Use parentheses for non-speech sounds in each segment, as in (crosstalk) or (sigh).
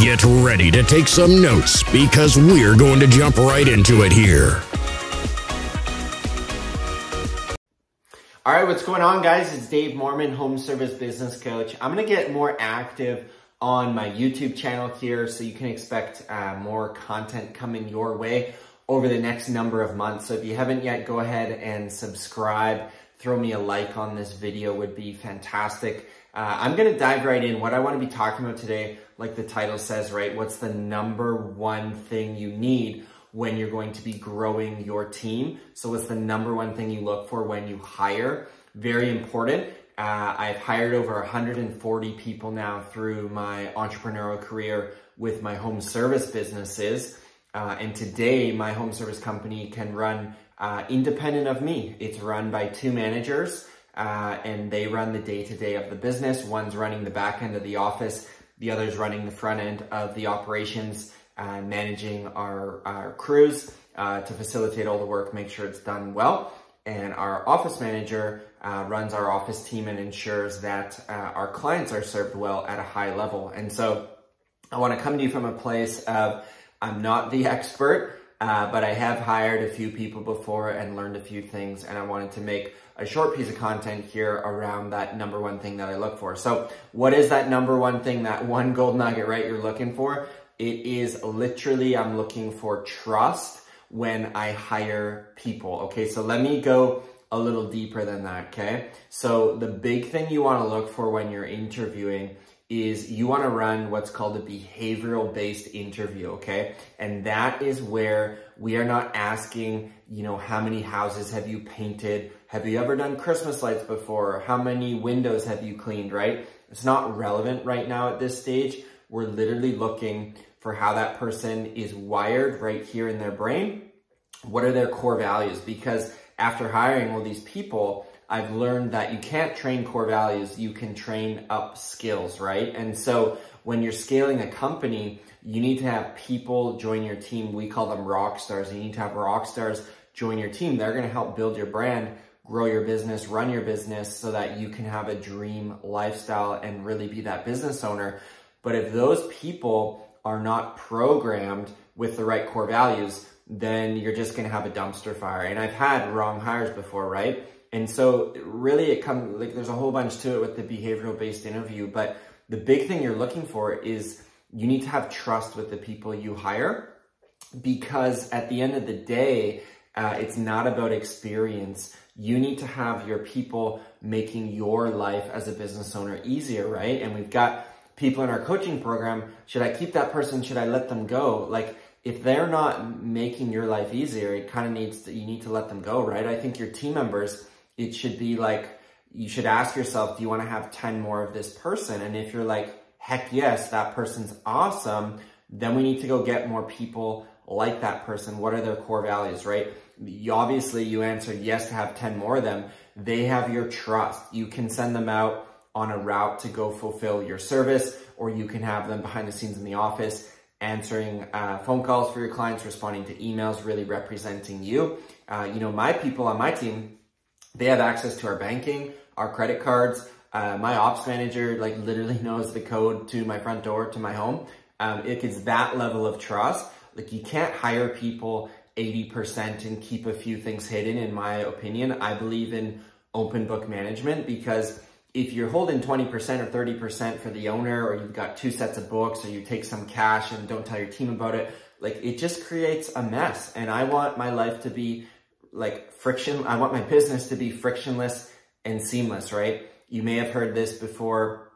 Get ready to take some notes because we're going to jump right into it here. All right, what's going on, guys? It's Dave Moerman, Home Service Business Coach. I'm going to get more active on my YouTube channel here, so you can expect uh, more content coming your way over the next number of months. So if you haven't yet, go ahead and subscribe. Throw me a like on this video would be fantastic. Uh, I'm going to dive right in. What I want to be talking about today, like the title says, right? What's the number one thing you need when you're going to be growing your team. So what's the number one thing you look for when you hire? Very important. Uh, I've hired over 140 people now through my entrepreneurial career with my home service businesses. Uh, and today my home service company can run uh, independent of me. It's run by two managers uh, and they run the day to day of the business. One's running the back end of the office. The other's running the front end of the operations uh, managing our, our crews uh, to facilitate all the work, make sure it's done well. And our office manager uh, runs our office team and ensures that uh, our clients are served well at a high level. And so I want to come to you from a place of I'm not the (laughs) expert, uh, but I have hired a few people before and learned a few things. And I wanted to make a short piece of content here around that number one thing that I look for. So what is that number one thing, that one gold nugget, right, you're looking for? It is literally, I'm looking for trust when I hire people. Okay, so let me go a little deeper than that, okay? So the big thing you wanna look for when you're interviewing is you wanna run what's called a behavioral based interview, okay? And that is where we are not asking, you know, how many houses have you painted? Have you ever done Christmas lights before? How many windows have you cleaned, right? It's not relevant right now at this stage. We're literally looking for how that person is wired right here in their brain. What are their core values? Because after hiring all these people, I've learned that you can't train core values, you can train up skills, right? And so when you're scaling a company, you need to have people join your team. We call them rock stars. You need to have rock stars join your team. They're going to help build your brand, grow your business, run your business so that you can have a dream lifestyle and really be that business owner. But if those people are not programmed with the right core values, then you're just going to have a dumpster fire. And I've had wrong hires before, right? And so really it comes like there's a whole bunch to it with the behavioral based interview, but the big thing you're looking for is you need to have trust with the people you hire because at the end of the day, uh, it's not about experience. You need to have your people making your life as a business owner easier, right? And we've got people in our coaching program, should I keep that person? Should I let them go? Like, if they're not making your life easier, it kind of needs to, you need to let them go, right? I think your team members, it should be like, you should ask yourself, do you want to have 10 more of this person? And if you're like, heck yes, that person's awesome, then we need to go get more people like that person. What are their core values, right? You, obviously, you answered yes to have 10 more of them. They have your trust. You can send them out on a route to go fulfill your service, or you can have them behind the scenes in the office answering uh, phone calls for your clients, responding to emails, really representing you. Uh, you know, my people on my team, they have access to our banking, our credit cards. Uh, my ops manager, like, literally (laughs) knows the code to my front door, to my home. Um, it is that level of trust. Like, you can't hire people 80% and keep a few things hidden, in my opinion. I believe in open book management because if you're holding 20% or 30% for the owner, or you've got two sets of books, or you take some cash and don't tell your team about it, like it just creates a mess. And I want my life to be like friction. I want my business to be frictionless and seamless, right? You may have heard this before.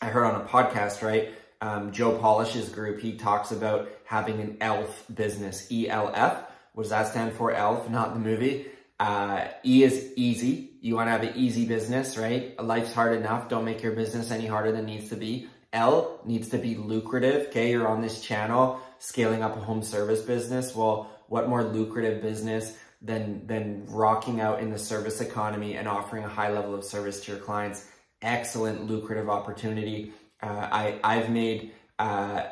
I heard on a podcast, right? Um, Joe Polish's group, he talks about having an ELF business, E-L-F. What does that stand for? ELF, not the movie. Uh, e is easy. You want to have an easy business, right? Life's hard enough. Don't make your business any harder than needs to be. L needs to be lucrative. Okay. You're on this channel scaling up a home service business. Well, what more lucrative business than, than rocking out in the service economy and offering a high level of service to your clients. Excellent lucrative opportunity. Uh, I, I've made uh,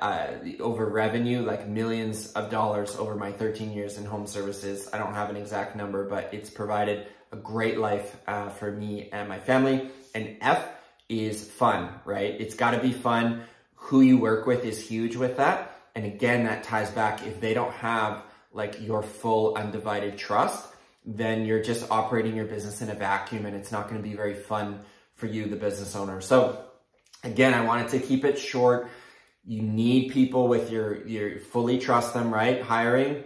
uh, over revenue, like millions of dollars over my 13 years in home services. I don't have an exact number, but it's provided a great life uh, for me and my family. And F is fun, right? It's got to be fun. Who you work with is huge with that. And again, that ties back if they don't have like your full undivided trust, then you're just operating your business in a vacuum and it's not going to be very fun for you, the business owner. So again, I wanted to keep it short. You need people with your, your fully trust them, right? Hiring.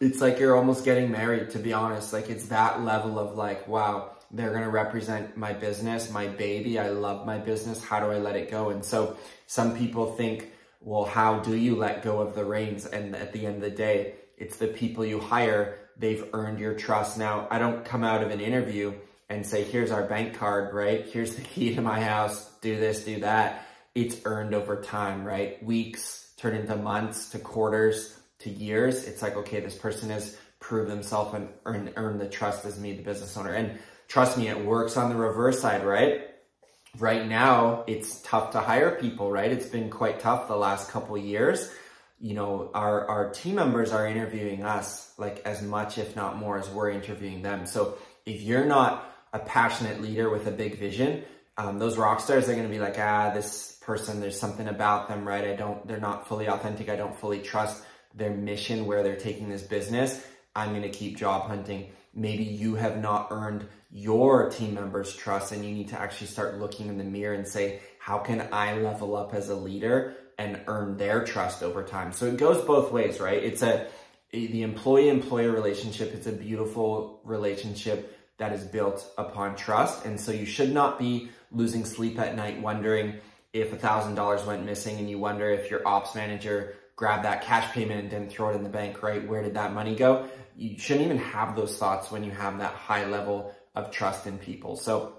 It's like you're almost getting married, to be honest. Like it's that level of like, wow, they're going to represent my business, my baby. I love my business. How do I let it go? And so some people think, well, how do you let go of the reins? And at the end of the day, it's the people you hire. They've earned your trust. Now, I don't come out of an interview and say, here's our bank card, right? Here's the (laughs) key to my house. Do this, do that. It's earned over time, right? Weeks turn into months to quarters to years. It's like, okay, this person has proved themselves and earned, earned the trust as me, the business owner. And trust me, it works on the reverse side, right? Right now, it's tough to hire people, right? It's been quite tough the last couple years. You know, our, our team members are interviewing us like as much, if not more, as we're interviewing them. So if you're not a passionate leader with a big vision, um, those rock stars are going to be like, ah, this person, there's something about them, right? I don't, they're not fully authentic. I don't fully trust their mission where they're taking this business. I'm going to keep job hunting maybe you have not earned your team members trust and you need to actually start looking in the mirror and say, how can I level up as a leader and earn their trust over time? So it goes both ways, right? It's a, the employee employer relationship. It's a beautiful relationship that is built upon trust. And so you should not be losing sleep at night wondering if a thousand dollars went missing and you wonder if your ops manager grabbed that cash payment and didn't throw it in the bank, right? Where did that money go? You shouldn't even have those thoughts when you have that high level of trust in people. So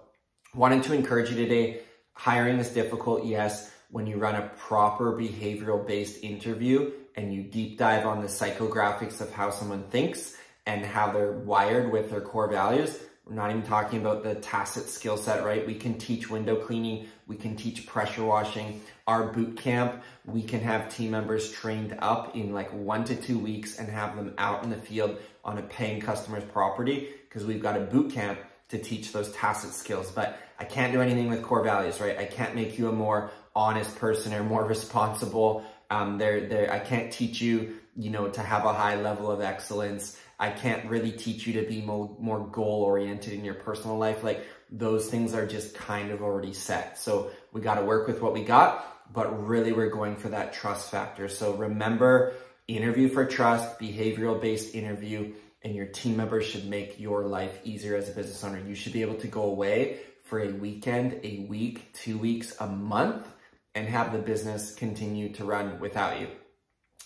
wanted to encourage you today, hiring is difficult, yes. When you run a proper behavioral based interview and you deep dive on the psychographics of how someone thinks and how they're wired with their core values, we're not even talking about the tacit skill set, right? We can teach window cleaning. We can teach pressure washing. Our boot camp, we can have team members trained up in like one to two weeks and have them out in the field on a paying customer's property because we've got a boot camp to teach those tacit skills. But I can't do anything with core values, right? I can't make you a more honest person or more (laughs) responsible. Um, they're, they're, I can't teach you, you know, to have a high level of excellence. I can't really teach you to be more, more goal oriented in your personal life. Like those things are just kind of already set. So we got to work with what we got, but really we're going for that trust factor. So remember interview for trust, behavioral based interview, and your team members should make your life easier as a business owner. You should be able to go away for a weekend, a week, two weeks, a month, and have the business continue to run without you.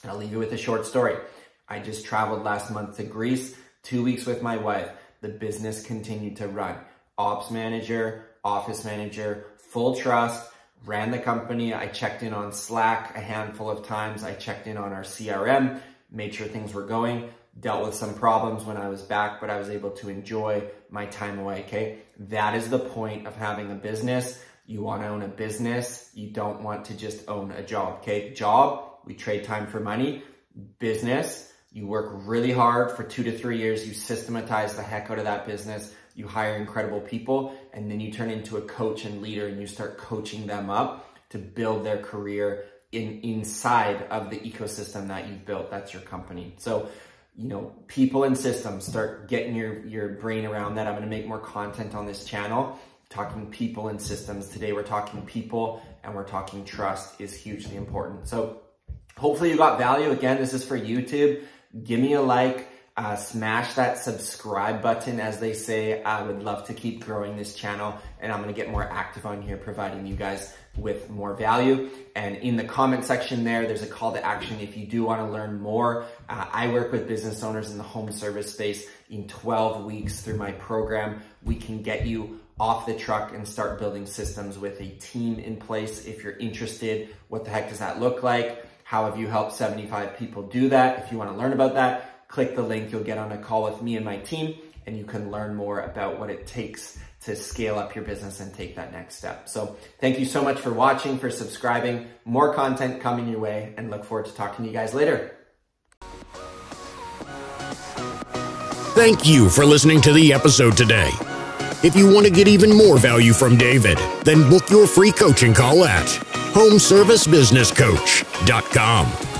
I'll leave you with a short story. I just traveled last month to Greece, two weeks with my wife. The business continued to run. Ops manager, office manager, full trust, ran the company. I checked in on Slack a handful of times. I checked in on our CRM, made sure things were going, dealt with some problems when I was back, but I was able to enjoy my time away. Okay. That is the point of having a business. You want to own a business. You don't want to just own a job. Okay. Job, we trade time for money. Business, you work really hard for two to three years. You systematize the heck out of that business. You hire incredible people and then you turn into a coach and leader and you start coaching them up to build their career in inside of the ecosystem that you've built. That's your company. So, you know, people and systems start getting your, your brain around that. I'm going to make more content on this channel talking people and systems. Today we're talking people and we're talking trust is hugely important. So hopefully you got value. Again, this is for YouTube give me a like, uh, smash that subscribe button, as they say. I would love to keep growing this channel and I'm gonna get more active on here, providing you guys with more value. And in the comment section there, there's a call to action if you do wanna learn more. Uh, I work with business owners in the home service space in 12 weeks through my program. We can get you off the truck and start building systems with a team in place. If you're interested, what the heck does that look like? How have you helped 75 people do that? If you want to learn about that, click the link. You'll get on a call with me and my team, and you can learn more about what it takes to scale up your business and take that next step. So thank you so much for watching, for subscribing. More content coming your way, and look forward to talking to you guys later. Thank you for listening to the episode today. If you want to get even more value from David, then book your free coaching call at homeservicebusinesscoach.com.